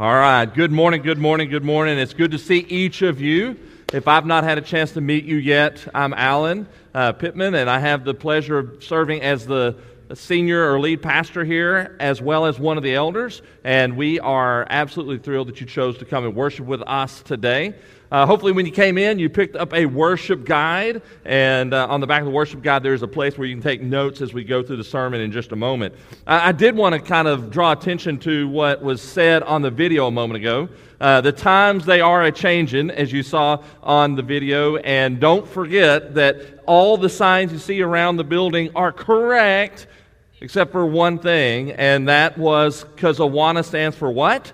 All right. Good morning, good morning, good morning. It's good to see each of you. If I've not had a chance to meet you yet, I'm Alan uh, Pittman, and I have the pleasure of serving as the senior or lead pastor here, as well as one of the elders. And we are absolutely thrilled that you chose to come and worship with us today. Uh, hopefully, when you came in, you picked up a worship guide. And uh, on the back of the worship guide, there's a place where you can take notes as we go through the sermon in just a moment. I did want to kind of draw attention to what was said on the video a moment ago. Uh, the times they are a changing, as you saw on the video. And don't forget that all the signs you see around the building are correct, except for one thing, and that was because Awana stands for what?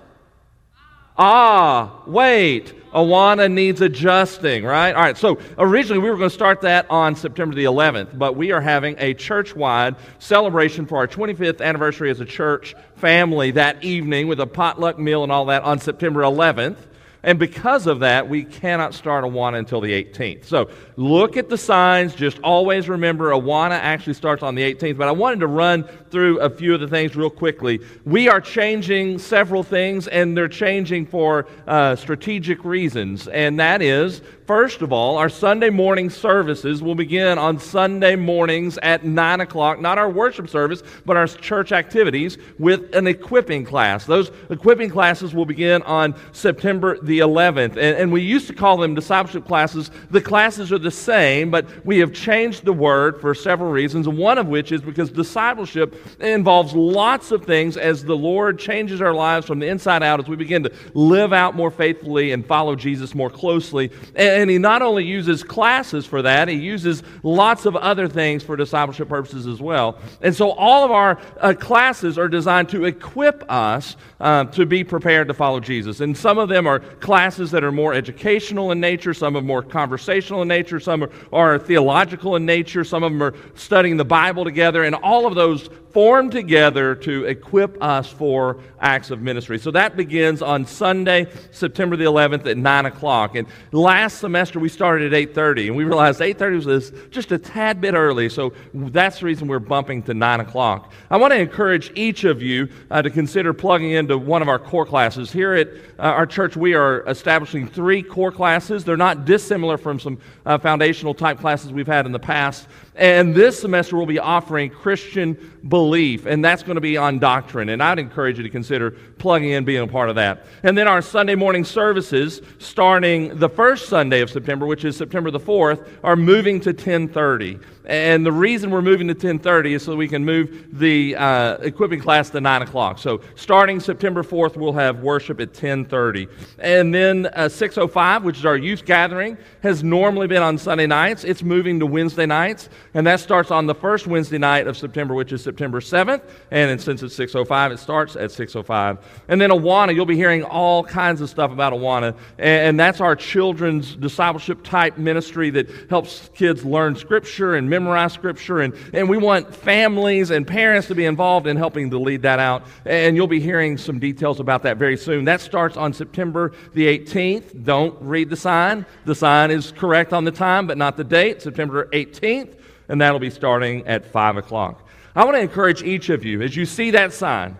Ah, wait. Awana needs adjusting, right? All right, so originally we were going to start that on September the 11th, but we are having a church wide celebration for our 25th anniversary as a church family that evening with a potluck meal and all that on September 11th. And because of that, we cannot start Awana until the 18th. So look at the signs. Just always remember Awana actually starts on the 18th. But I wanted to run through a few of the things real quickly. We are changing several things, and they're changing for uh, strategic reasons. And that is, first of all, our Sunday morning services will begin on Sunday mornings at 9 o'clock. Not our worship service, but our church activities with an equipping class. Those equipping classes will begin on September the 11th. And, and we used to call them discipleship classes. The classes are the same, but we have changed the word for several reasons, one of which is because discipleship involves lots of things as the Lord changes our lives from the inside out as we begin to live out more faithfully and follow Jesus more closely. And, and He not only uses classes for that, He uses lots of other things for discipleship purposes as well. And so all of our uh, classes are designed to equip us uh, to be prepared to follow Jesus. And some of them are classes that are more educational in nature, some are more conversational in nature, some are, are theological in nature, some of them are studying the Bible together, and all of those formed together to equip us for acts of ministry. So that begins on Sunday, September the 11th at 9 o'clock. And last semester we started at 8.30, and we realized 8.30 was just a tad bit early, so that's the reason we're bumping to 9 o'clock. I want to encourage each of you uh, to consider plugging into one of our core classes. Here at uh, our church, we are establishing three core classes. They're not dissimilar from some uh, foundational type classes we've had in the past. And this semester we'll be offering Christian belief, and that's going to be on doctrine. And I'd encourage you to consider plugging in, being a part of that. And then our Sunday morning services, starting the first Sunday of September, which is September the 4th, are moving to 1030. And the reason we're moving to 1030 is so we can move the uh, equipping class to 9 o'clock. So starting September 4th, we'll have worship at 1030. And then uh, 605, which is our youth gathering, has normally been on Sunday nights. It's moving to Wednesday nights. And that starts on the first Wednesday night of September, which is September 7th. And since it's 605, it starts at 605. And then Awana, you'll be hearing all kinds of stuff about Awana. And that's our children's discipleship type ministry that helps kids learn scripture and memorize scripture. And, and we want families and parents to be involved in helping to lead that out. And you'll be hearing some details about that very soon. That starts on September the 18th. Don't read the sign. The sign is correct on the time, but not the date, September 18th. And that'll be starting at 5 o'clock. I want to encourage each of you, as you see that sign,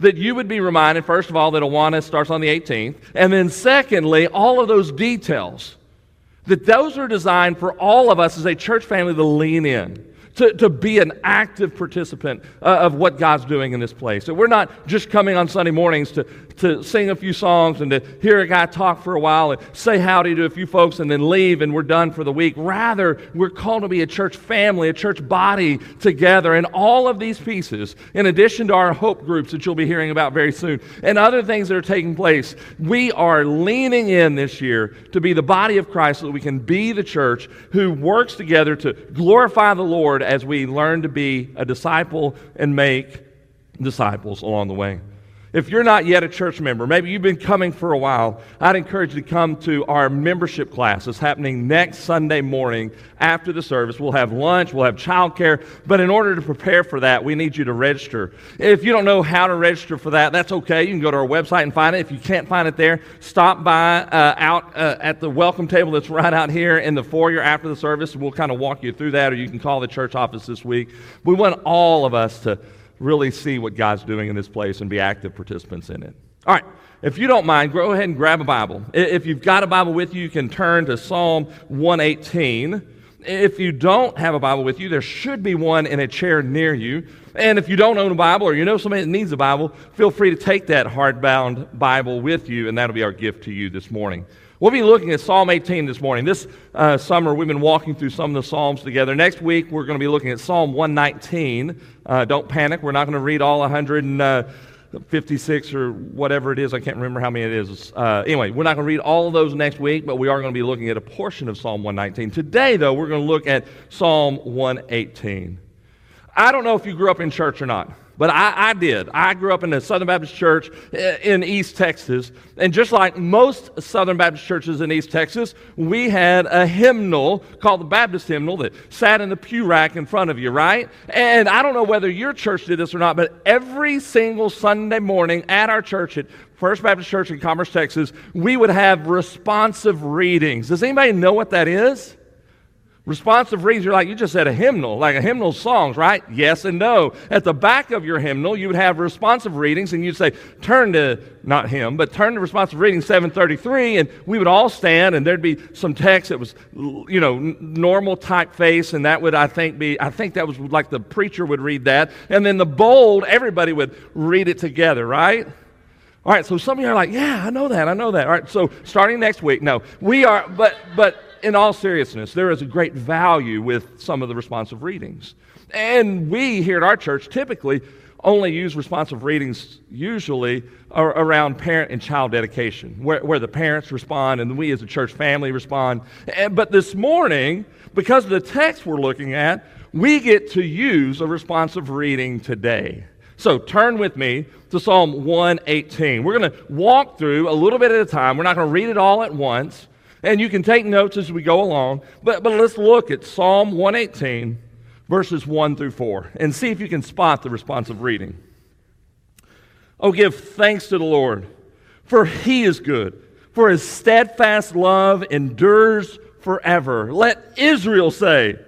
that you would be reminded, first of all, that Awana starts on the 18th. And then, secondly, all of those details that those are designed for all of us as a church family to lean in to, to be an active participant uh, of what God's doing in this place. So we're not just coming on Sunday mornings to, to sing a few songs and to hear a guy talk for a while and say howdy to a few folks and then leave and we're done for the week. Rather, we're called to be a church family, a church body together. And all of these pieces, in addition to our hope groups that you'll be hearing about very soon, and other things that are taking place, we are leaning in this year to be the body of Christ so that we can be the church who works together to glorify the Lord as we learn to be a disciple and make disciples along the way. If you're not yet a church member, maybe you've been coming for a while, I'd encourage you to come to our membership class. It's happening next Sunday morning after the service. We'll have lunch, we'll have childcare, but in order to prepare for that, we need you to register. If you don't know how to register for that, that's okay. You can go to our website and find it. If you can't find it there, stop by uh, out uh, at the welcome table that's right out here in the foyer after the service. We'll kind of walk you through that, or you can call the church office this week. We want all of us to really see what God's doing in this place and be active participants in it. All right. If you don't mind, go ahead and grab a Bible. If you've got a Bible with you, you can turn to Psalm 118. If you don't have a Bible with you, there should be one in a chair near you. And if you don't own a Bible or you know somebody that needs a Bible, feel free to take that hardbound Bible with you, and that'll be our gift to you this morning. We'll be looking at Psalm 18 this morning. This uh, summer, we've been walking through some of the Psalms together. Next week, we're going to be looking at Psalm 119. Uh, don't panic, we're not going to read all 156 or whatever it is. I can't remember how many it is. Uh, anyway, we're not going to read all of those next week, but we are going to be looking at a portion of Psalm 119. Today, though, we're going to look at Psalm 118. I don't know if you grew up in church or not. But I, I, did. I grew up in a Southern Baptist Church eh, in East Texas. And just like most Southern Baptist churches in East Texas, we had a hymnal called the Baptist hymnal that sat in the pew rack in front of you, right? And I don't know whether your church did this or not, but every single Sunday morning at our church at First Baptist Church in Commerce, Texas, we would have responsive readings. Does anybody know what that is? Responsive readings, you're like, you just said a hymnal, like a hymnal songs, right? Yes and no. At the back of your hymnal, you would have responsive readings, and you'd say, turn to, not hymn, but turn to responsive reading 733, and we would all stand, and there'd be some text that was, you know, normal typeface, and that would, I think, be, I think that was like the preacher would read that. And then the bold, everybody would read it together, right? All right, so some of you are like, yeah, I know that, I know that. All right, so starting next week, no, we are, but, but, in all seriousness, there is a great value with some of the responsive readings. And we here at our church typically only use responsive readings usually around parent and child dedication, where, where the parents respond and we as a church family respond. But this morning, because of the text we're looking at, we get to use a responsive reading today. So turn with me to Psalm 118. We're going to walk through a little bit at a time. We're not going to read it all at once. And you can take notes as we go along. But, but let's look at Psalm 118, verses 1 through 4, and see if you can spot the responsive reading. Oh, give thanks to the Lord, for he is good, for his steadfast love endures forever. Let Israel say,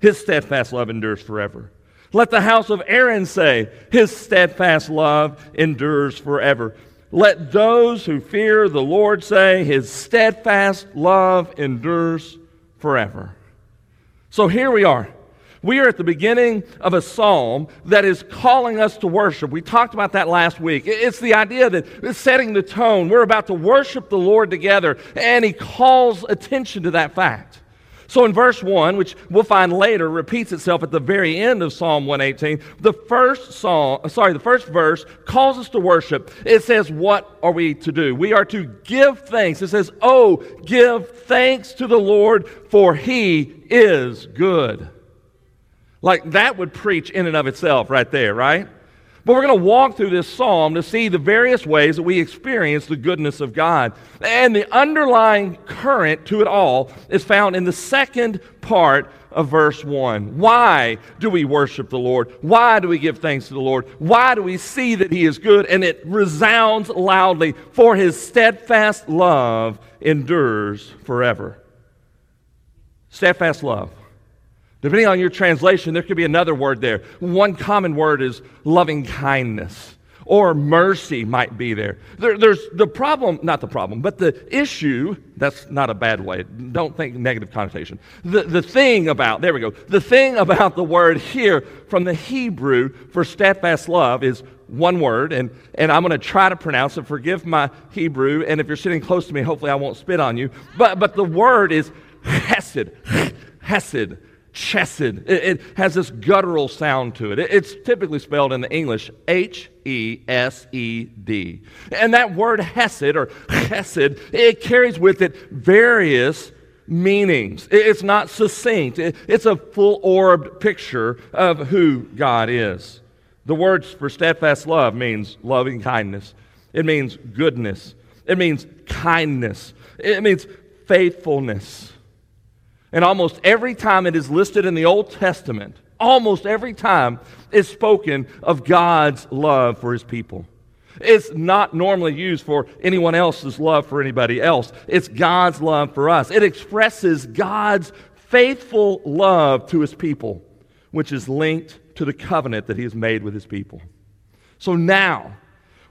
his steadfast love endures forever. Let the house of Aaron say, his steadfast love endures forever. Let those who fear the Lord say, His steadfast love endures forever. So here we are. We are at the beginning of a psalm that is calling us to worship. We talked about that last week. It's the idea that it's setting the tone. We're about to worship the Lord together, and He calls attention to that fact. So in verse 1, which we'll find later repeats itself at the very end of Psalm 118, the first psalm, sorry, the first verse calls us to worship. It says, What are we to do? We are to give thanks. It says, Oh, give thanks to the Lord, for he is good. Like that would preach in and of itself right there, right? But we're going to walk through this psalm to see the various ways that we experience the goodness of God. And the underlying current to it all is found in the second part of verse 1. Why do we worship the Lord? Why do we give thanks to the Lord? Why do we see that He is good? And it resounds loudly for His steadfast love endures forever. Steadfast love. Depending on your translation, there could be another word there. One common word is loving kindness or mercy might be there. there. There's the problem, not the problem, but the issue, that's not a bad way. Don't think negative connotation. The, the thing about, there we go, the thing about the word here from the Hebrew for steadfast love is one word, and, and I'm going to try to pronounce it. Forgive my Hebrew, and if you're sitting close to me, hopefully I won't spit on you. But, but the word is hesed. Hesed chesed. It, it, has this guttural sound to it. it. It's typically spelled in the English H E S E D. And that word hesed or chesed, it carries with it various meanings. It's not succinct, it's a full orbed picture of who God is. The words for steadfast love means loving kindness, it means goodness, it means kindness, it means faithfulness. And almost every time it is listed in the Old Testament, almost every time is spoken of God's love for his people. It's not normally used for anyone else's love for anybody else. It's God's love for us. It expresses God's faithful love to his people, which is linked to the covenant that he has made with his people. So now,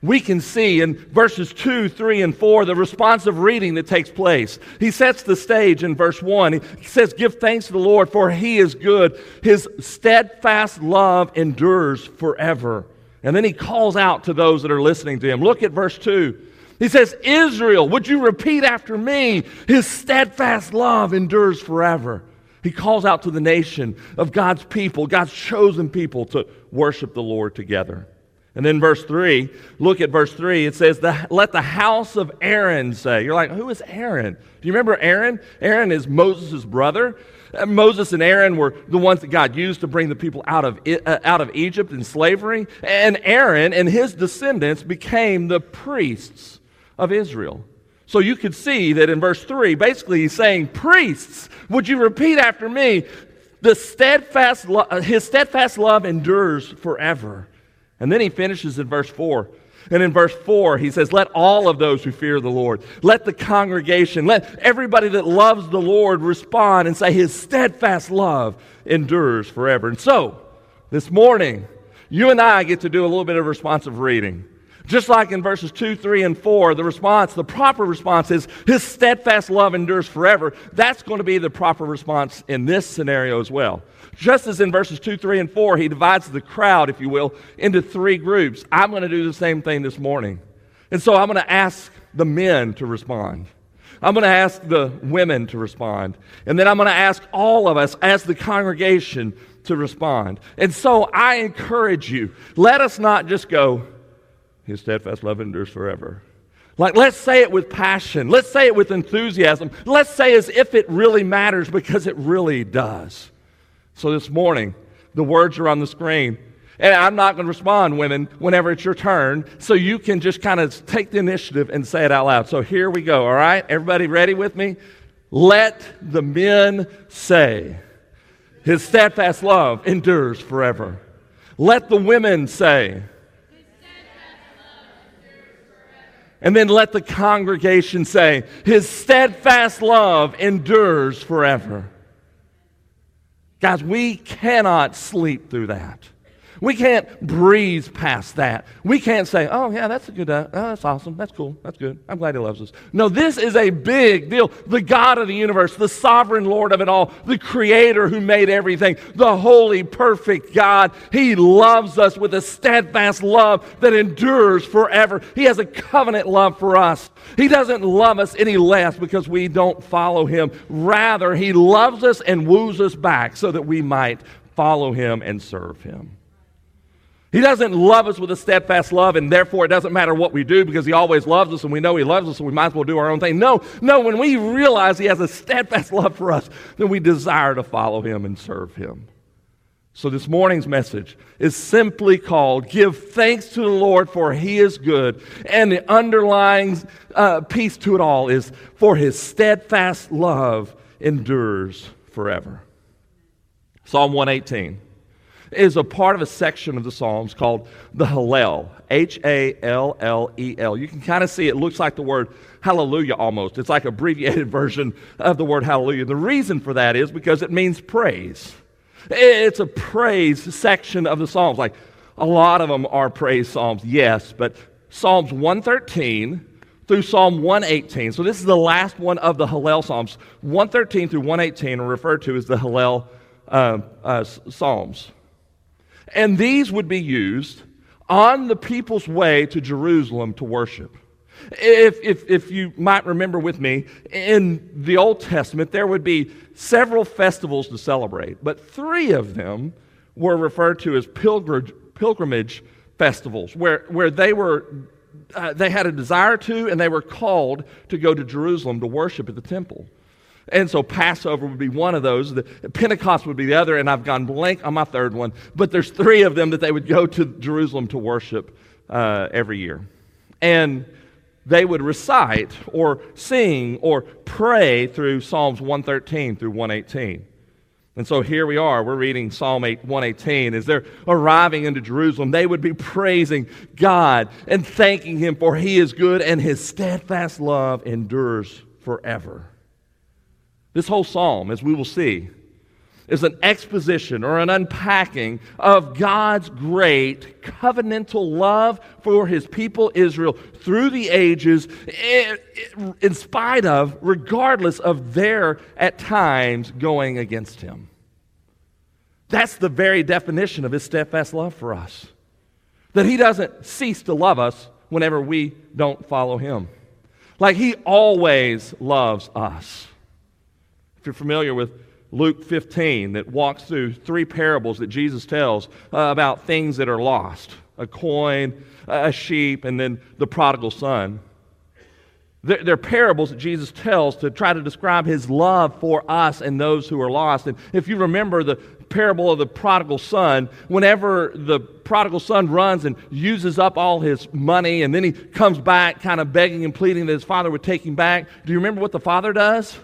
we can see in verses 2, 3, and 4 the responsive reading that takes place. He sets the stage in verse 1. He says, Give thanks to the Lord, for he is good. His steadfast love endures forever. And then he calls out to those that are listening to him. Look at verse 2. He says, Israel, would you repeat after me? His steadfast love endures forever. He calls out to the nation of God's people, God's chosen people, to worship the Lord together. And then verse 3, look at verse 3. It says, Let the house of Aaron say. You're like, who is Aaron? Do you remember Aaron? Aaron is Moses' brother. Uh, Moses and Aaron were the ones that God used to bring the people out of, uh, out of Egypt in slavery. And Aaron and his descendants became the priests of Israel. So you could see that in verse 3, basically he's saying, Priests, would you repeat after me? The steadfast lo- uh, his steadfast love endures forever. And then he finishes in verse 4. And in verse 4, he says, Let all of those who fear the Lord, let the congregation, let everybody that loves the Lord respond and say, His steadfast love endures forever. And so, this morning, you and I get to do a little bit of responsive reading. Just like in verses 2, 3, and 4, the response, the proper response is, His steadfast love endures forever. That's going to be the proper response in this scenario as well. Just as in verses 2, 3, and 4, he divides the crowd, if you will, into three groups. I'm going to do the same thing this morning. And so I'm going to ask the men to respond. I'm going to ask the women to respond. And then I'm going to ask all of us as the congregation to respond. And so I encourage you let us not just go, His steadfast love endures forever. Like, let's say it with passion. Let's say it with enthusiasm. Let's say as if it really matters because it really does. So this morning, the words are on the screen. And I'm not going to respond, women, whenever it's your turn. So you can just kind of take the initiative and say it out loud. So here we go, all right? Everybody ready with me? Let the men say, His steadfast love endures forever. Let the women say, And then let the congregation say, His steadfast love endures forever. Guys, we cannot sleep through that. We can't breeze past that. We can't say, oh, yeah, that's a good, uh, oh, that's awesome. That's cool. That's good. I'm glad he loves us. No, this is a big deal. The God of the universe, the sovereign Lord of it all, the creator who made everything, the holy, perfect God. He loves us with a steadfast love that endures forever. He has a covenant love for us. He doesn't love us any less because we don't follow him. Rather, he loves us and woos us back so that we might follow him and serve him. He doesn't love us with a steadfast love, and therefore it doesn't matter what we do because He always loves us and we know He loves us, so we might as well do our own thing. No, no, when we realize He has a steadfast love for us, then we desire to follow Him and serve Him. So this morning's message is simply called Give Thanks to the Lord, for He is good. And the underlying uh, piece to it all is For His steadfast love endures forever. Psalm 118 is a part of a section of the Psalms called the Hallel. H A L L E L. You can kind of see it looks like the word hallelujah almost. It's like abbreviated version of the word hallelujah. The reason for that is because it means praise. It's a praise section of the Psalms. Like a lot of them are praise Psalms, yes, but Psalms 113 through Psalm 118. So this is the last one of the Hallel Psalms. 113 through 118 are referred to as the Hallel uh, uh, Psalms. And these would be used on the people's way to Jerusalem to worship. If, if, if you might remember with me, in the Old Testament, there would be several festivals to celebrate, but three of them were referred to as pilgrimage, pilgrimage festivals, where, where they were uh, they had a desire to and they were called to go to Jerusalem to worship at the temple. And so Passover would be one of those. The, Pentecost would be the other, and I've gone blank on my third one. But there's three of them that they would go to Jerusalem to worship uh, every year. And they would recite or sing or pray through Psalms 113 through 118. And so here we are. We're reading Psalm 8, 118. As they're arriving into Jerusalem, they would be praising God and thanking Him for He is good and His steadfast love endures forever. This whole psalm, as we will see, is an exposition or an unpacking of God's great covenantal love for his people Israel through the ages, in spite of, regardless of their, at times, going against him. That's the very definition of his steadfast love for us. That he doesn't cease to love us whenever we don't follow him. Like he always loves us. If you're familiar with Luke 15 that walks through three parables that Jesus tells uh, about things that are lost a coin, a sheep, and then the prodigal son. They're, they're, parables that Jesus tells to try to describe his love for us and those who are lost. And if you remember the parable of the prodigal son, whenever the prodigal son runs and uses up all his money and then he comes back kind of begging and pleading that his father would take him back, do you remember what the father does?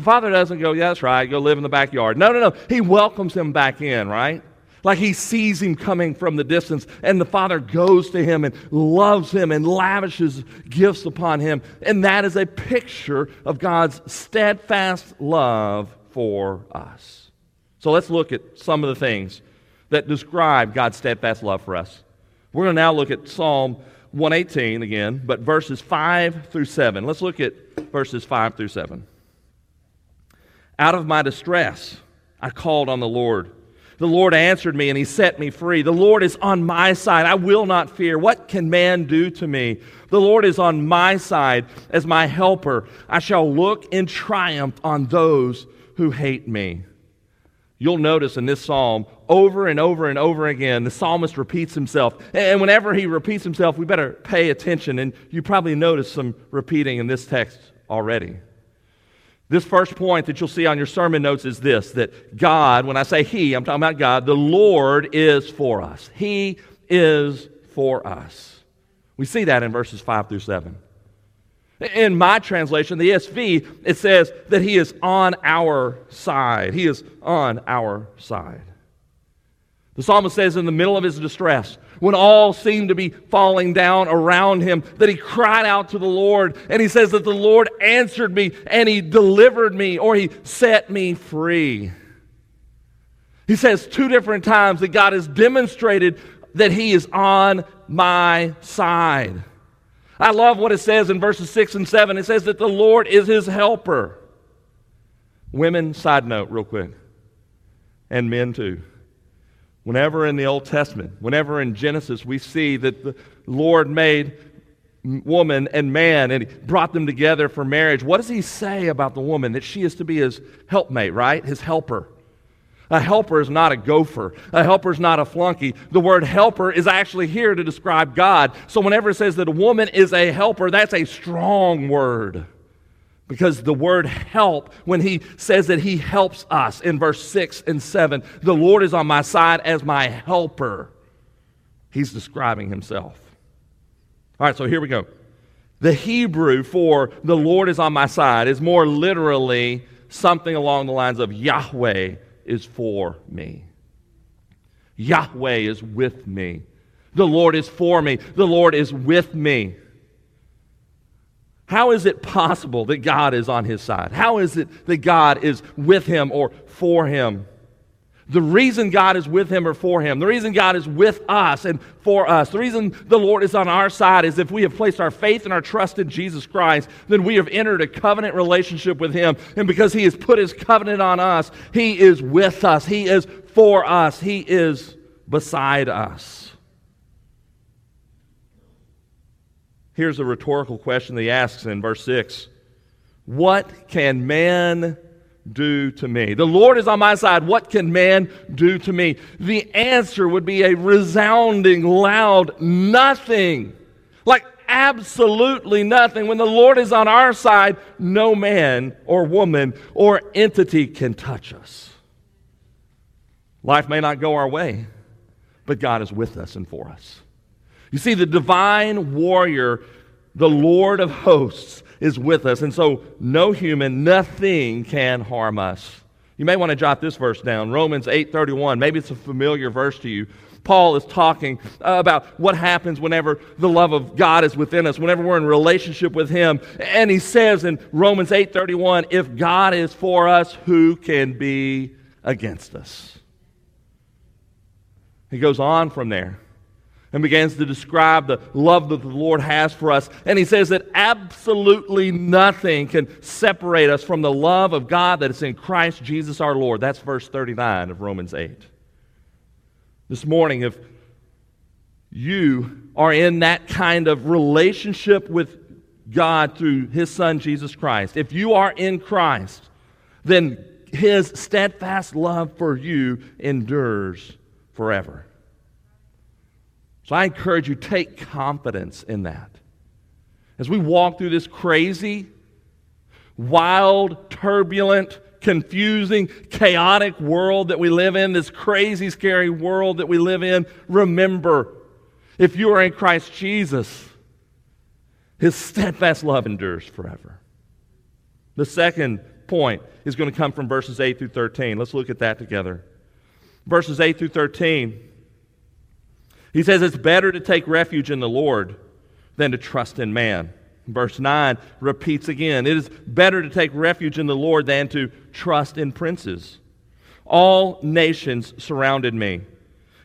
The father doesn't go, yeah, that's right, go live in the backyard. No, no, no. He welcomes him back in, right? Like he sees him coming from the distance, and the father goes to him and loves him and lavishes gifts upon him. And that is a picture of God's steadfast love for us. So let's look at some of the things that describe God's steadfast love for us. We're going to now look at Psalm 118 again, but verses 5 through 7. Let's look at verses 5 through 7. Out of my distress, I called on the Lord. The Lord answered me and he set me free. The Lord is on my side. I will not fear. What can man do to me? The Lord is on my side as my helper. I shall look in triumph on those who hate me. You'll notice in this psalm, over and over and over again, the psalmist repeats himself. And whenever he repeats himself, we better pay attention. And you probably noticed some repeating in this text already. This first point that you'll see on your sermon notes is this that God, when I say He, I'm talking about God, the Lord is for us. He is for us. We see that in verses 5 through 7. In my translation, the ESV, it says that He is on our side. He is on our side. The psalmist says in the middle of his distress, when all seemed to be falling down around him, that he cried out to the Lord. And he says that the Lord answered me and he delivered me or he set me free. He says two different times that God has demonstrated that he is on my side. I love what it says in verses 6 and 7. It says that the Lord is his helper. Women, side note, real quick, and men too. Whenever in the Old Testament, whenever in Genesis, we see that the Lord made woman and man and he brought them together for marriage, what does he say about the woman? That she is to be his helpmate, right? His helper. A helper is not a gopher. A helper is not a flunky. The word helper is actually here to describe God. So whenever it says that a woman is a helper, that's a strong word. Because the word help, when he says that he helps us in verse 6 and 7, the Lord is on my side as my helper, he's describing himself. All right, so here we go. The Hebrew for the Lord is on my side is more literally something along the lines of Yahweh is for me. Yahweh is with me. The Lord is for me. The Lord is with me. How is it possible that God is on his side? How is it that God is with him or for him? The reason God is with him or for him, the reason God is with us and for us, the reason the Lord is on our side is if we have placed our faith and our trust in Jesus Christ, then we have entered a covenant relationship with him. And because he has put his covenant on us, he is with us, he is for us, he is beside us. Here's a rhetorical question that he asks in verse 6 What can man do to me? The Lord is on my side. What can man do to me? The answer would be a resounding, loud nothing. Like absolutely nothing. When the Lord is on our side, no man or woman or entity can touch us. Life may not go our way, but God is with us and for us. You see, the divine warrior, the Lord of hosts, is with us. And so no human, nothing can harm us. You may want to jot this verse down, Romans 8:31. Maybe it's a familiar verse to you. Paul is talking uh, about what happens whenever the love of God is within us, whenever we're in relationship with him. And he says in Romans 8:31, if God is for us, who can be against us. He goes on from there and begins to describe the love that the Lord has for us. And he says that absolutely nothing can separate us from the love of God that is in Christ Jesus our Lord. That's verse 39 of Romans 8. This morning, if you are in that kind of relationship with God through his Son, Jesus Christ, if you are in Christ, then his steadfast love for you endures forever. So I encourage you, take confidence in that. As we walk through this crazy, wild, turbulent, confusing, chaotic world that we live in, this crazy, scary world that we live in, remember if you are in Christ Jesus, his steadfast love endures forever. The second point is going to come from verses 8 through 13. Let's look at that together. Verses 8 through 13 he says it's better to take refuge in the Lord than to trust in man. Verse 9 repeats again it is better to take refuge in the Lord than to trust in princes. All nations surrounded me.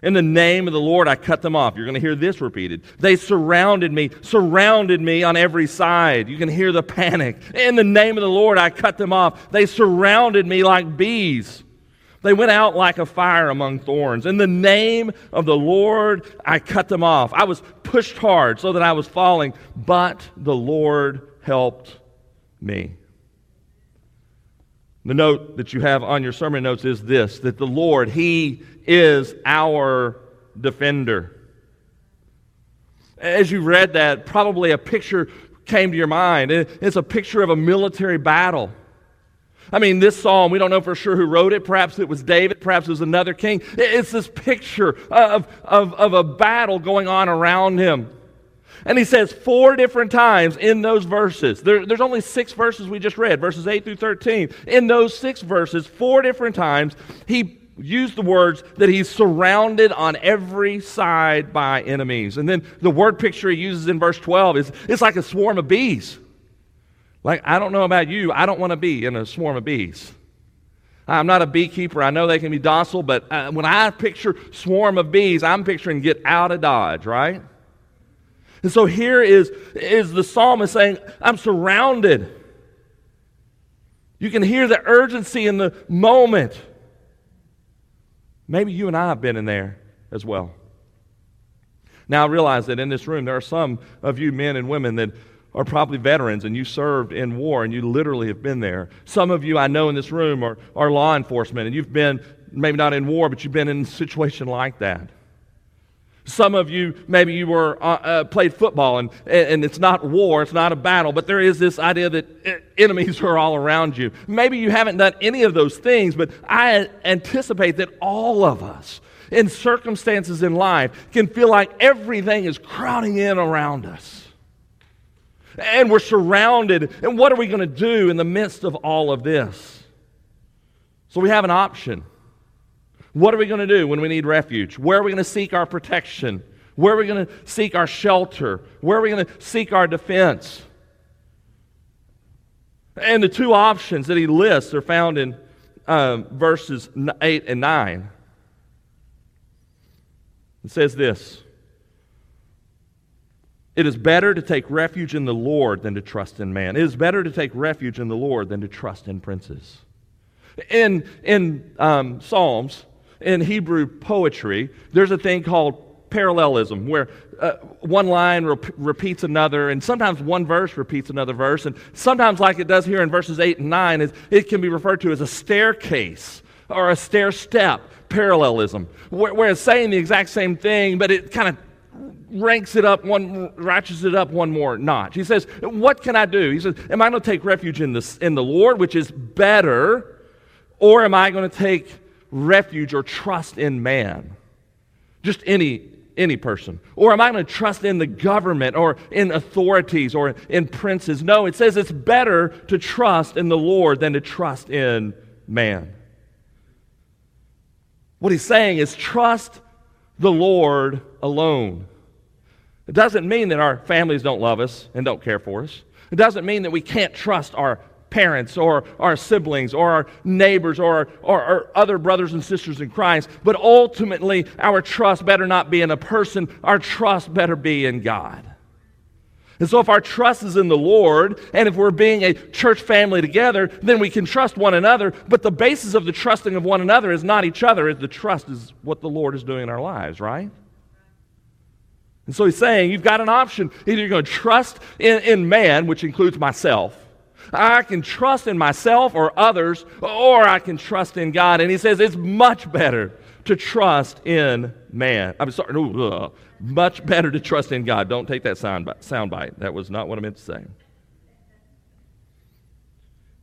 In the name of the Lord, I cut them off. You're going to hear this repeated. They surrounded me, surrounded me on every side. You can hear the panic. In the name of the Lord, I cut them off. They surrounded me like bees. They went out like a fire among thorns. In the name of the Lord, I cut them off. I was pushed hard so that I was falling, but the Lord helped me. The note that you have on your sermon notes is this that the Lord, He is our defender. As you read that, probably a picture came to your mind. It's a picture of a military battle. I mean, this psalm, we don't know for sure who wrote it. Perhaps it was David, perhaps it was another king. It's this picture of, of, of a battle going on around him. And he says four different times in those verses. There, there's only six verses we just read, verses 8 through 13. In those six verses, four different times, he used the words that he's surrounded on every side by enemies. And then the word picture he uses in verse 12 is it's like a swarm of bees. Like, I don't know about you, I don't want to be in a swarm of bees. I'm not a beekeeper. I know they can be docile, but uh, when I picture swarm of bees, I'm picturing get out of Dodge, right? And so here is, is the psalmist saying, I'm surrounded. You can hear the urgency in the moment. Maybe you and I have been in there as well. Now, I realize that in this room, there are some of you men and women that are probably veterans and you served in war and you literally have been there. Some of you I know in this room are, are law enforcement and you've been, maybe not in war, but you've been in a situation like that. Some of you, maybe you were uh, uh, played football, and, and it's not war, it's not a battle, but there is this idea that enemies are all around you. Maybe you haven't done any of those things, but I anticipate that all of us, in circumstances in life, can feel like everything is crowding in around us and we're surrounded. And what are we going to do in the midst of all of this? So we have an option. What are we going to do when we need refuge? Where are we going to seek our protection? Where are we going to seek our shelter? Where are we going to seek our defense? And the two options that he lists are found in um, verses 8 and 9. It says this it is better to take refuge in the Lord than to trust in man. It is better to take refuge in the Lord than to trust in princes. In, in um, Psalms, in Hebrew poetry, there's a thing called parallelism, where uh, one line rep- repeats another, and sometimes one verse repeats another verse, and sometimes, like it does here in verses 8 and 9, it can be referred to as a staircase or a stair step parallelism, where it's saying the exact same thing, but it kind of ranks it up one, ratchets it up one more notch. He says, What can I do? He says, Am I going to take refuge in the, in the Lord, which is better, or am I going to take refuge or trust in man? Just any, any person. Or am I going to trust in the government or in authorities or in princes? No, it says it's better to trust in the Lord than to trust in man. What he's saying is trust the Lord alone. It doesn't mean that our families don't love us and don't care for us. It doesn't mean that we can't trust our parents or our siblings or our neighbors or our, or our other brothers and sisters in Christ. But ultimately, our trust better not be in a person, our trust better be in God. And so, if our trust is in the Lord, and if we're being a church family together, then we can trust one another. But the basis of the trusting of one another is not each other, the trust is what the Lord is doing in our lives, right? And so he's saying you've got an option. Either you're going to trust in, in man, which includes myself. I can trust in myself or others, or I can trust in God. And he says it's much better to trust in man. I'm sorry, no, much better to trust in God. Don't take that sound bite. That was not what I meant to say.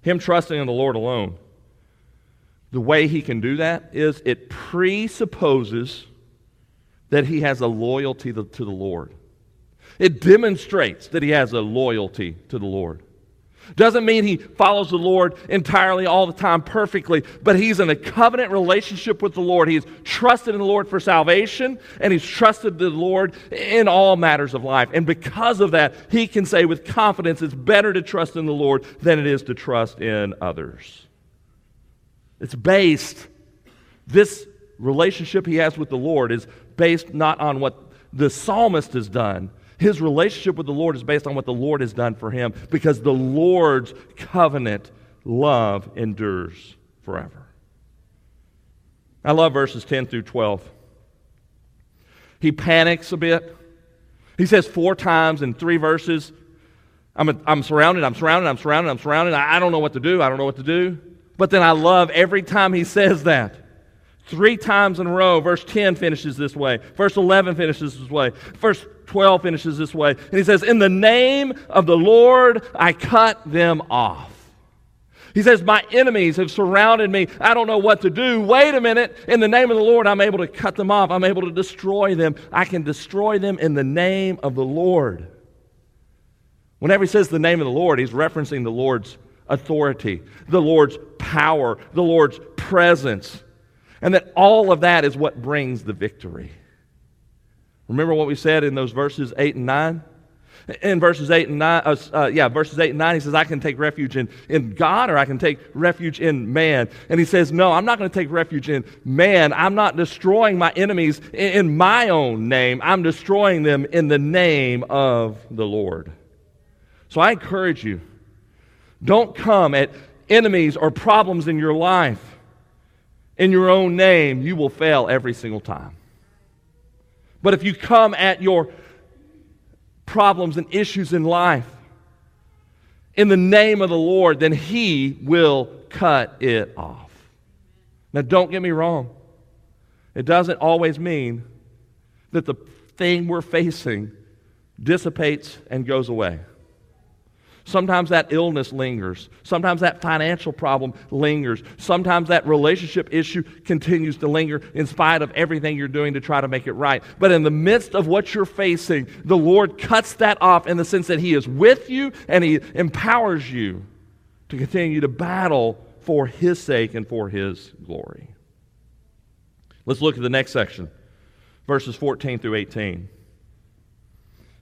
Him trusting in the Lord alone, the way he can do that is it presupposes that he has a loyalty to, the Lord. It demonstrates that he has a loyalty to the Lord. Doesn't mean he follows the Lord entirely all the time perfectly, but he's in a covenant relationship with the Lord. He's trusted in the Lord for salvation, and he's trusted the Lord in all matters of life. And because of that, he can say with confidence it's better to trust in the Lord than it is to trust in others. It's based, this relationship he has with the Lord is based not on what the psalmist has done. His relationship with the Lord is based on what the Lord has done for him because the Lord's covenant love endures forever. I love verses 10 through 12. He panics a bit. He says four times in three verses, I'm, a, I'm surrounded, I'm surrounded, I'm surrounded, I'm surrounded. I, I don't know what to do, I don't know what to do. But then I love every time he says that. Three times in a row, verse 10 finishes this way. Verse 11 finishes this way. Verse 12 finishes this way. And he says, In the name of the Lord, I cut them off. He says, My enemies have surrounded me. I don't know what to do. Wait a minute. In the name of the Lord, I'm able to cut them off. I'm able to destroy them. I can destroy them in the name of the Lord. Whenever he says the name of the Lord, he's referencing the Lord's authority, the Lord's power, the Lord's presence. And that all of that is what brings the victory. Remember what we said in those verses 8 and 9? In verses 8 and 9, uh, uh, yeah, verses 8 and 9, he says, I can take refuge in, in God or I can take refuge in man. And he says, No, I'm not going to take refuge in man. I'm not destroying my enemies in, in my own name. I'm destroying them in the name of the Lord. So I encourage you don't come at enemies or problems in your life in your own name, you will fail every single time. But if you come at your problems and issues in life in the name of the Lord, then He will cut it off. Now, don't get me wrong. It doesn't always mean that the thing we're facing dissipates and goes away. Sometimes that illness lingers. Sometimes that financial problem lingers. Sometimes that relationship issue continues to linger in spite of everything you're doing to try to make it right. But in the midst of what you're facing, the Lord cuts that off in the sense that He is with you and He empowers you to continue to battle for His sake and for His glory. Let's look at the next section, verses 14 through 18.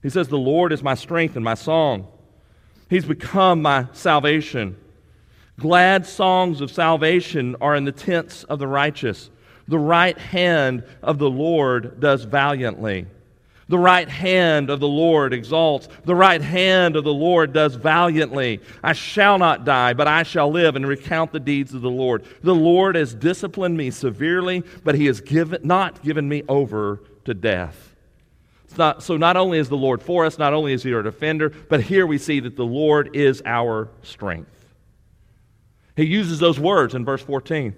He says, The Lord is my strength and my song. He's become my salvation. Glad songs of salvation are in the tents of the righteous. The right hand of the Lord does valiantly. The right hand of the Lord exalts. The right hand of the Lord does valiantly. I shall not die, but I shall live and recount the deeds of the Lord. The Lord has disciplined me severely, but he has given, not given me over to death. Not, so not only is the Lord for us, not only is he our defender, but here we see that the Lord is our strength. He uses those words in verse 14.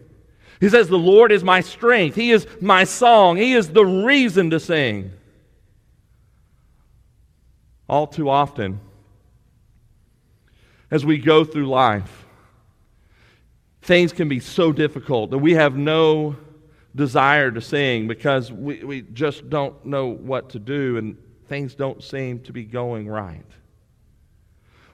He says, The Lord is my strength. He is my song. He is the reason to sing. All too often, as we go through life, things can be so difficult that we have no desire to sing because we, we just don't know what to do and things don't seem to be going right.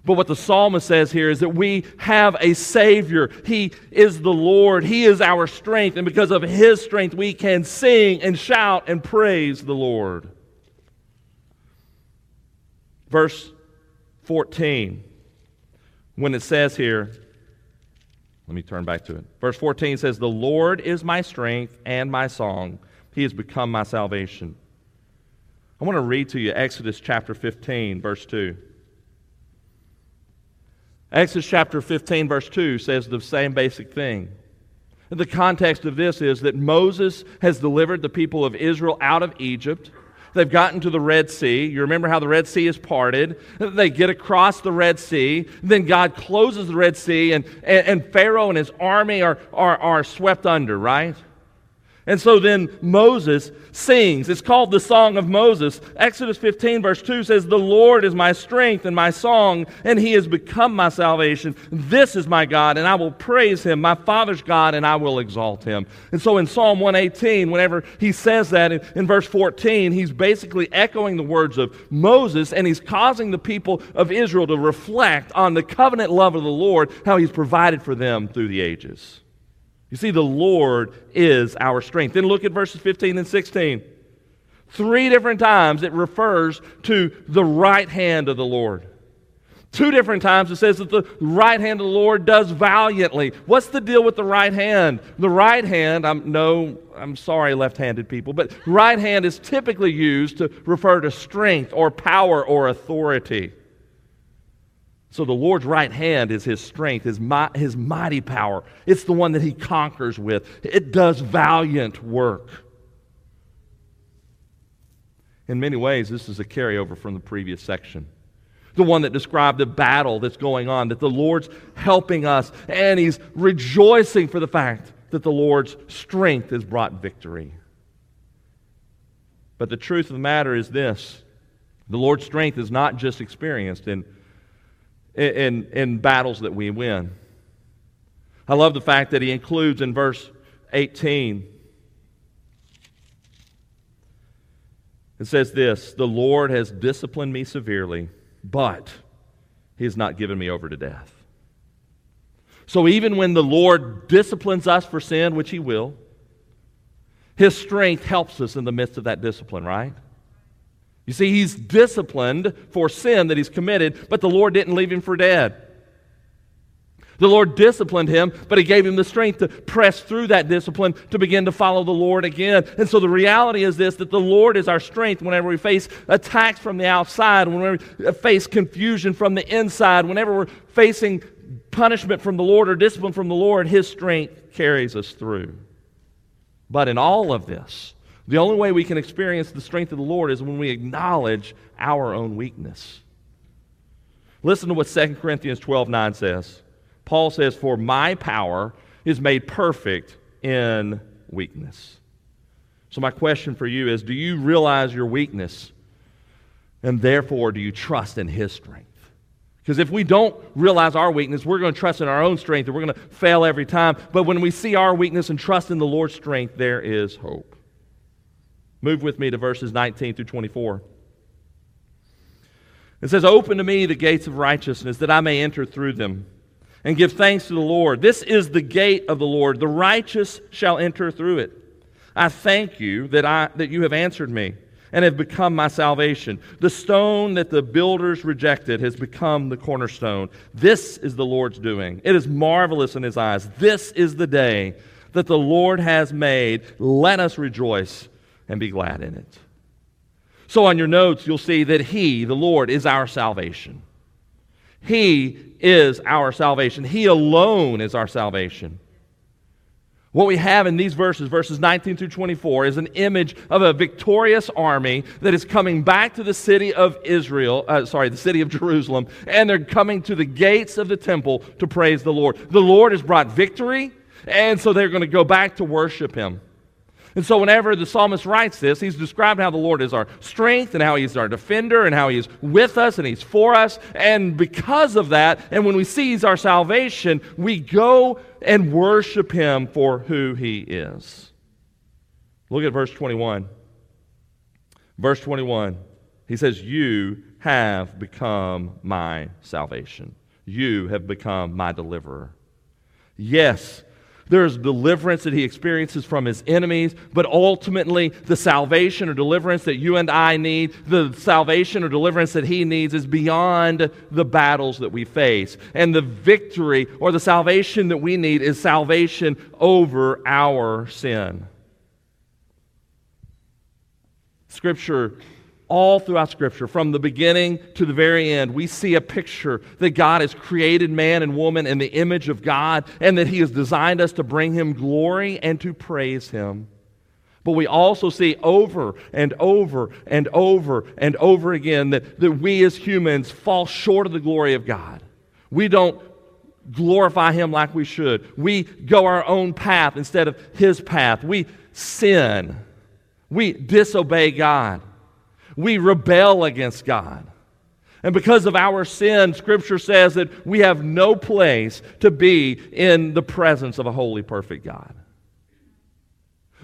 But what the psalmist says here is that we have a Savior. He is the Lord. He is our strength. And because of His strength, we can sing and shout and praise the Lord. Verse 14, when it says here, Let me turn back to it. Verse 14 says, The Lord is my strength and my song. He has become my salvation. I want to read to you Exodus chapter 15, verse 2. Exodus chapter 15, verse 2 says the same basic thing. The context of this is that Moses has delivered the people of Israel out of Egypt. They've gotten to the Red Sea. You remember how the Red Sea is parted. They get across the Red Sea. Then God closes the Red Sea, and, and, and Pharaoh and his army are, are, are swept under, right? And so then Moses sings. It's called the Song of Moses. Exodus 15, verse 2 says, The Lord is my strength and my song, and he has become my salvation. This is my God, and I will praise him, my Father's God, and I will exalt him. And so in Psalm 118, whenever he says that in, in verse 14, he's basically echoing the words of Moses, and he's causing the people of Israel to reflect on the covenant love of the Lord, how he's provided for them through the ages. You see, the Lord is our strength. Then look at verses 15 and 16. Three different times it refers to the right hand of the Lord. Two different times it says that the right hand of the Lord does valiantly. What's the deal with the right hand? The right hand, I'm no, I'm sorry, left-handed people, but right hand is typically used to refer to strength or power or authority. So the Lord's right hand is his strength, his, his mighty power. It's the one that he conquers with. It does valiant work. In many ways, this is a carryover from the previous section. The one that described the battle that's going on, that the Lord's helping us, and he's rejoicing for the fact that the Lord's strength has brought victory. But the truth of the matter is this the Lord's strength is not just experienced in in, in battles that we win. I love the fact that he includes in verse 18. It says this The Lord has disciplined me severely, but he has not given me over to death. So even when the Lord disciplines us for sin, which he will, his strength helps us in the midst of that discipline, right? You see, he's disciplined for sin that he's committed, but the Lord didn't leave him for dead. The Lord disciplined him, but he gave him the strength to press through that discipline to begin to follow the Lord again. And so the reality is this that the Lord is our strength whenever we face attacks from the outside, whenever we face confusion from the inside, whenever we're facing punishment from the Lord or discipline from the Lord, his strength carries us through. But in all of this, the only way we can experience the strength of the Lord is when we acknowledge our own weakness. Listen to what 2 Corinthians 12 9 says. Paul says, For my power is made perfect in weakness. So, my question for you is Do you realize your weakness? And therefore, do you trust in his strength? Because if we don't realize our weakness, we're going to trust in our own strength and we're going to fail every time. But when we see our weakness and trust in the Lord's strength, there is hope. Move with me to verses 19 through 24. It says, Open to me the gates of righteousness, that I may enter through them and give thanks to the Lord. This is the gate of the Lord. The righteous shall enter through it. I thank you that, I, that you have answered me and have become my salvation. The stone that the builders rejected has become the cornerstone. This is the Lord's doing. It is marvelous in his eyes. This is the day that the Lord has made. Let us rejoice and be glad in it. So, on your notes, you'll see that He, the Lord, is our salvation. He is our salvation. He alone is our salvation. What we have in these verses, verses 19 through 24, is an image of a victorious army that is coming back to the city of Israel, uh, sorry, the city of Jerusalem, and they're coming to the gates of the temple to praise the Lord. The Lord has brought victory, and so they're going to go back to worship Him. And so, whenever the psalmist writes this, he's described how the Lord is our strength and how he's our defender and how he's with us and he's for us. And because of that, and when we see he's our salvation, we go and worship him for who he is. Look at verse 21. Verse 21, he says, You have become my salvation. You have become my deliverer. Yes, There's deliverance that he experiences from his enemies, but ultimately, the salvation or deliverance that you and I need, the salvation or deliverance that he needs, is beyond the battles that we face. And the victory or the salvation that we need is salvation over our sin. Scripture all throughout Scripture, from the beginning to the very end, we see a picture that God has created man and woman in the image of God and that He has designed us to bring Him glory and to praise Him. But we also see over and over and over and over again that, that we as humans fall short of the glory of God. We don't glorify Him like we should. We go our own path instead of His path. We sin. We disobey God we rebel against God. And because of our sin, Scripture says that we have no place to be in the presence of a holy, perfect God.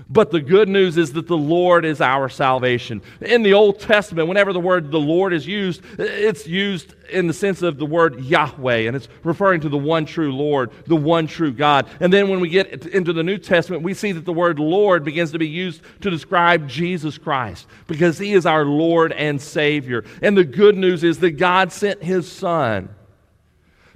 But the good news is that the Lord is our salvation. In the Old Testament, whenever the word the Lord is used, it's used in the sense of the word Yahweh, and it's referring to the one true Lord, the one true God. And then when we get into the New Testament, we see that the word Lord begins to be used to describe Jesus Christ because he is our Lord and Savior. And the good news is that God sent his Son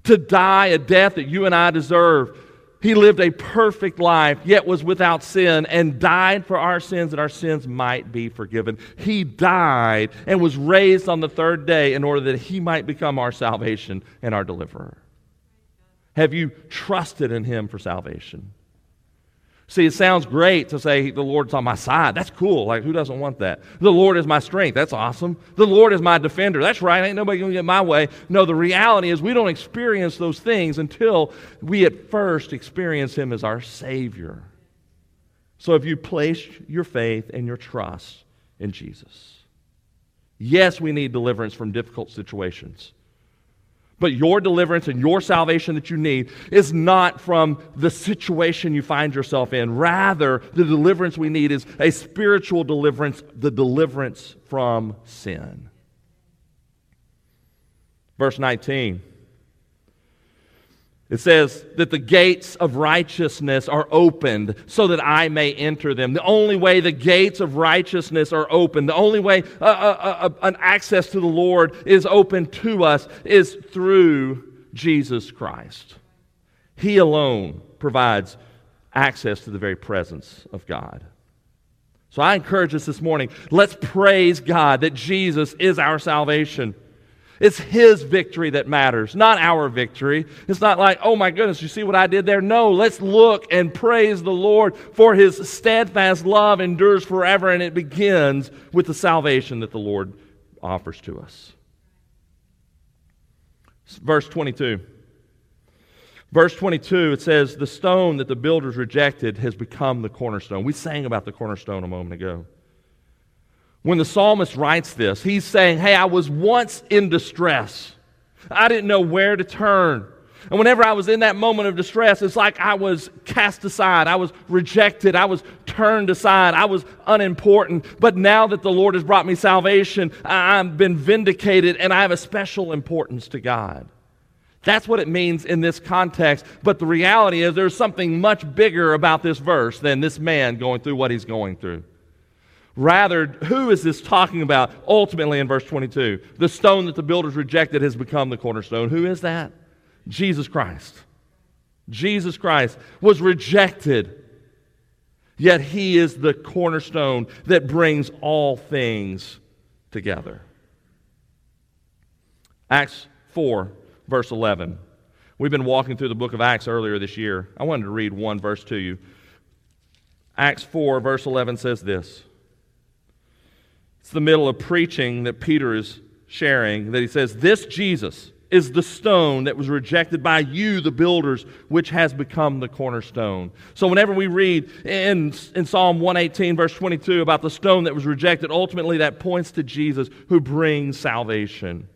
to die a death that you and I deserve he lived a perfect life, yet was without sin, and died for our sins that our sins might be forgiven. He died and was raised on the third day in order that he might become our salvation and our deliverer. Have you trusted in him for salvation? See, it sounds great to say the Lord's on my side. That's cool. Like, who doesn't want that? The Lord is my strength. That's awesome. The Lord is my defender. That's right. Ain't nobody going to get my way. No, the reality is we don't experience those things until we at first experience Him as our Savior. So if you place your faith and your trust in Jesus, yes, we need deliverance from difficult situations. But your deliverance and your salvation that you need is not from the situation you find yourself in. Rather, the deliverance we need is a spiritual deliverance, the deliverance from sin. Verse 19. It says that the gates of righteousness are opened so that I may enter them. The only way the gates of righteousness are open, the only way uh, uh, uh, an access to the Lord is open to us is through Jesus Christ. He alone provides access to the very presence of God. So I encourage us this morning let's praise God that Jesus is our salvation. It's His victory that matters, not our victory. It's not like, oh my goodness, you see what I did there? No, let's look and praise the Lord for His steadfast love endures forever, and it begins with the salvation that the Lord offers to us. Verse 22. Verse 22, it says, The stone that the builders rejected has become the cornerstone. We sang about the cornerstone a moment ago. When the psalmist writes this, he's saying, Hey, I was once in distress. I didn't know where to turn. And whenever I was in that moment of distress, it's like I was cast aside. I was rejected. I was turned aside. I was unimportant. But now that the Lord has brought me salvation, I've been vindicated and I have a special importance to God. That's what it means in this context. But the reality is, there's something much bigger about this verse than this man going through what he's going through. Rather, who is this talking about ultimately in verse 22? The stone that the builders rejected has become the cornerstone. Who is that? Jesus Christ. Jesus Christ was rejected, yet he is the cornerstone that brings all things together. Acts 4, verse 11. We've been walking through the book of Acts earlier this year. I wanted to read one verse to you. Acts 4, verse 11 says this. It's the middle of preaching that Peter is sharing that he says, This Jesus is the stone that was rejected by you, the builders, which has become the cornerstone. So, whenever we read in, in Psalm 118, verse 22, about the stone that was rejected, ultimately that points to Jesus who brings salvation.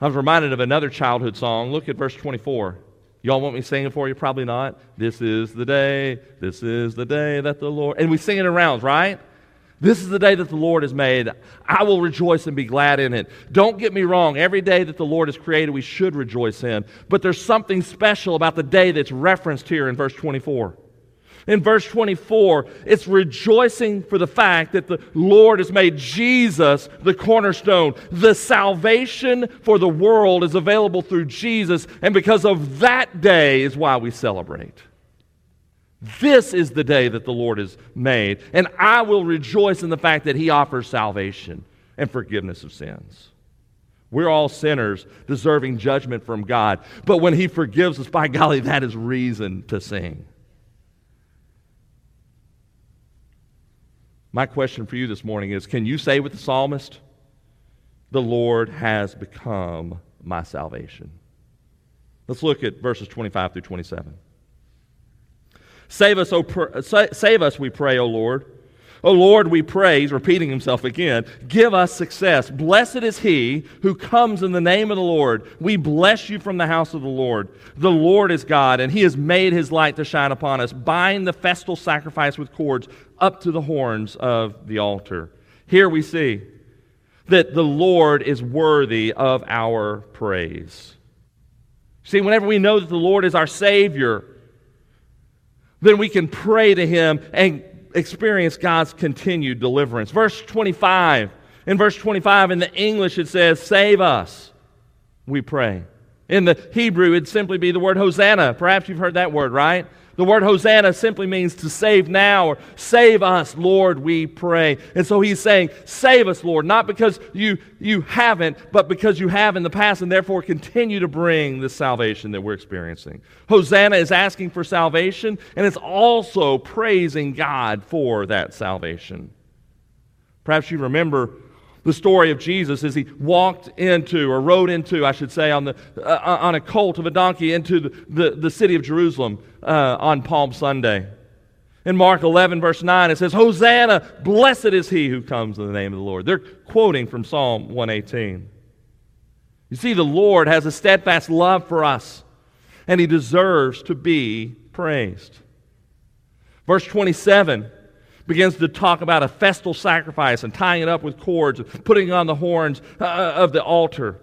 I was reminded of another childhood song. Look at verse 24. Y'all want me singing for you? Probably not. This is the day, this is the day that the Lord. And we sing it around, right? This is the day that the Lord has made. I will rejoice and be glad in it. Don't get me wrong. Every day that the Lord has created, we should rejoice in. But there's something special about the day that's referenced here in verse 24. In verse 24, it's rejoicing for the fact that the Lord has made Jesus the cornerstone. The salvation for the world is available through Jesus, and because of that day is why we celebrate. This is the day that the Lord has made, and I will rejoice in the fact that He offers salvation and forgiveness of sins. We're all sinners deserving judgment from God, but when He forgives us, by golly, that is reason to sing. My question for you this morning is Can you say with the psalmist, The Lord has become my salvation? Let's look at verses 25 through 27. Save us, o pr- save us, we pray, O Lord. O Lord, we pray, he's repeating himself again, give us success. Blessed is he who comes in the name of the Lord. We bless you from the house of the Lord. The Lord is God, and he has made his light to shine upon us. Bind the festal sacrifice with cords up to the horns of the altar. Here we see that the Lord is worthy of our praise. See, whenever we know that the Lord is our Savior, then we can pray to Him and experience God's continued deliverance. Verse 25. In verse 25, in the English, it says, Save us, we pray. In the Hebrew, it'd simply be the word Hosanna. Perhaps you've heard that word, right? The word Hosanna simply means to save now or save us, Lord, we pray. And so he's saying, Save us, Lord, not because you, you haven't, but because you have in the past and therefore continue to bring the salvation that we're experiencing. Hosanna is asking for salvation and it's also praising God for that salvation. Perhaps you remember the story of Jesus as he walked into, or rode into, I should say, on, the, uh, on a colt of a donkey into the, the, the city of Jerusalem uh, on Palm Sunday. In Mark 11, verse 9, it says, Hosanna, blessed is he who comes in the name of the Lord. They're quoting from Psalm 118. You see, the Lord has a steadfast love for us, and he deserves to be praised. Verse 27 begins to talk about a festal sacrifice and tying it up with cords, and putting on the horns uh, of the altar.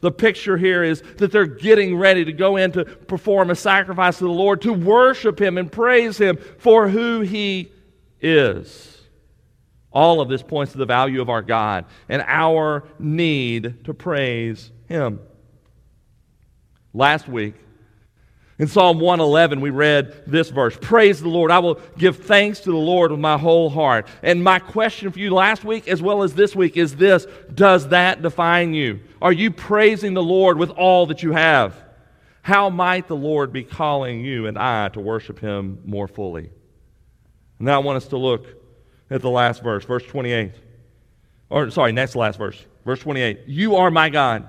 The picture here is that they're getting ready to go in to perform a sacrifice to the Lord, to worship Him and praise Him for who He is. All of this points to the value of our God and our need to praise Him. Last week, in Psalm 111, we read this verse Praise the Lord. I will give thanks to the Lord with my whole heart. And my question for you last week as well as this week is this Does that define you? Are you praising the Lord with all that you have? How might the Lord be calling you and I to worship Him more fully? And now I want us to look at the last verse, verse 28. Or, sorry, next last verse, verse 28. You are my God.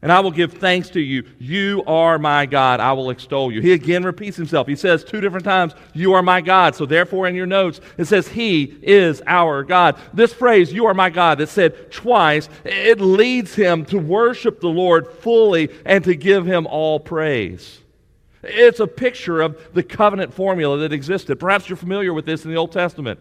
And I will give thanks to you. You are my God. I will extol you. He again repeats himself. He says two different times, You are my God. So, therefore, in your notes, it says, He is our God. This phrase, You are my God, that said twice, it leads him to worship the Lord fully and to give him all praise. It's a picture of the covenant formula that existed. Perhaps you're familiar with this in the Old Testament.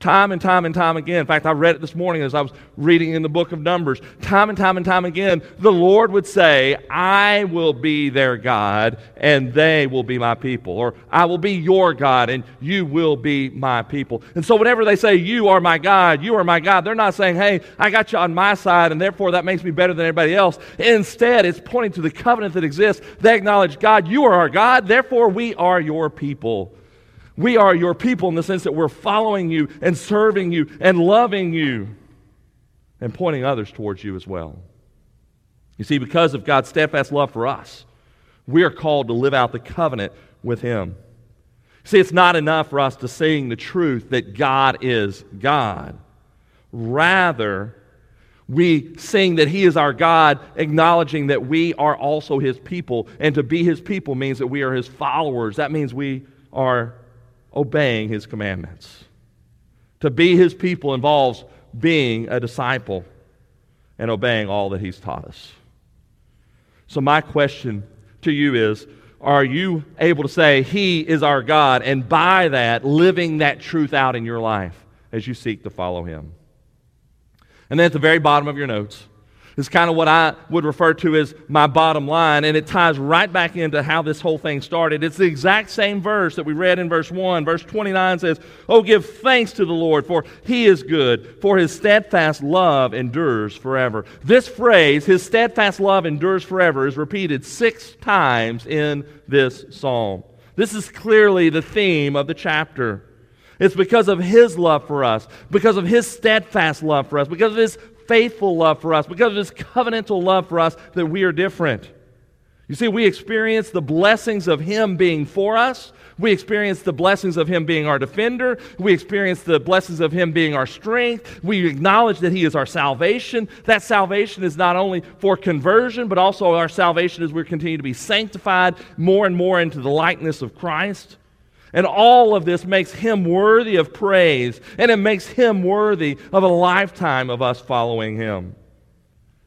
Time and time and time again. In fact, I read it this morning as I was reading in the book of Numbers. Time and time and time again, the Lord would say, I will be their God and they will be my people. Or I will be your God and you will be my people. And so whenever they say, You are my God, you are my God, they're not saying, Hey, I got you on my side and therefore that makes me better than everybody else. Instead, it's pointing to the covenant that exists. They acknowledge, God, you are our God, therefore we are your people. We are your people in the sense that we're following you and serving you and loving you and pointing others towards you as well. You see, because of God's steadfast love for us, we are called to live out the covenant with Him. See, it's not enough for us to sing the truth that God is God. Rather, we sing that He is our God, acknowledging that we are also His people. And to be His people means that we are His followers. That means we are obeying his commandments. To be his people involves being a disciple and obeying all that he's taught us. So, my question to you is Are you able to say, He is our God, and by that, living that truth out in your life? as you seek to follow him. And then at the very bottom of your notes, is kind of what I would refer to as my bottom line, and it ties right back into how this whole thing started. It's the exact same verse that we read in verse 1. Verse 29 says, Oh, give thanks to the Lord, for he is good, for his steadfast love endures forever. This phrase, his steadfast love endures forever, is repeated six times in this psalm. This is clearly the theme of the chapter. It's because of His love for us, because of His steadfast love for us, because of His faithful love for us, because of his covenantal love for us, that we are different. You see, we experience the blessings of him being for us. We experience the blessings of him being our defender. We experience the blessings of him being our strength. We acknowledge that he is our salvation. That salvation is not only for conversion, but also our salvation as we continue to be sanctified more and more into the likeness of Christ. And all of this makes him worthy of praise, and it makes him worthy of a lifetime of us following him.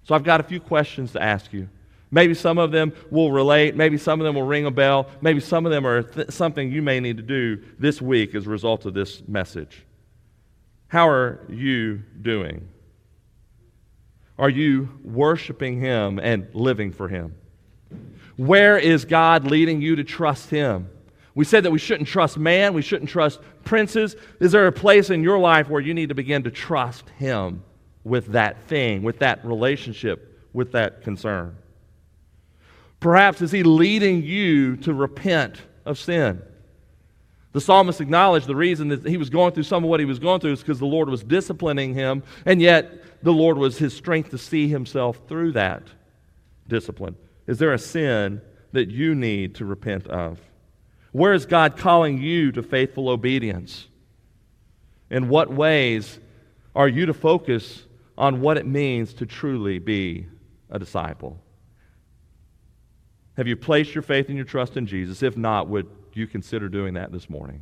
So I've got a few questions to ask you. Maybe some of them will relate, maybe some of them will ring a bell, maybe some of them are th- something you may need to do this week as a result of this message. How are you doing? Are you worshiping him and living for him? Where is God leading you to trust him? We said that we shouldn't trust man, we shouldn't trust princes. Is there a place in your life where you need to begin to trust him with that thing, with that relationship, with that concern? Perhaps is he leading you to repent of sin? The psalmist acknowledged the reason that he was going through some of what he was going through is because the Lord was disciplining him, and yet the Lord was his strength to see himself through that discipline. Is there a sin that you need to repent of? Where is God calling you to faithful obedience? In what ways are you to focus on what it means to truly be a disciple? Have you placed your faith and your trust in Jesus? If not, would you consider doing that this morning?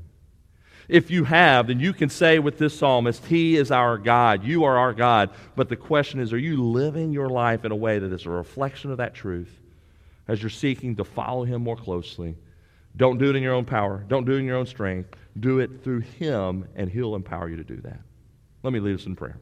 If you have, then you can say with this psalmist, He is our God. You are our God. But the question is, are you living your life in a way that is a reflection of that truth as you're seeking to follow Him more closely? Don't do it in your own power. Don't do it in your own strength. Do it through Him, and He'll empower you to do that. Let me lead us in prayer.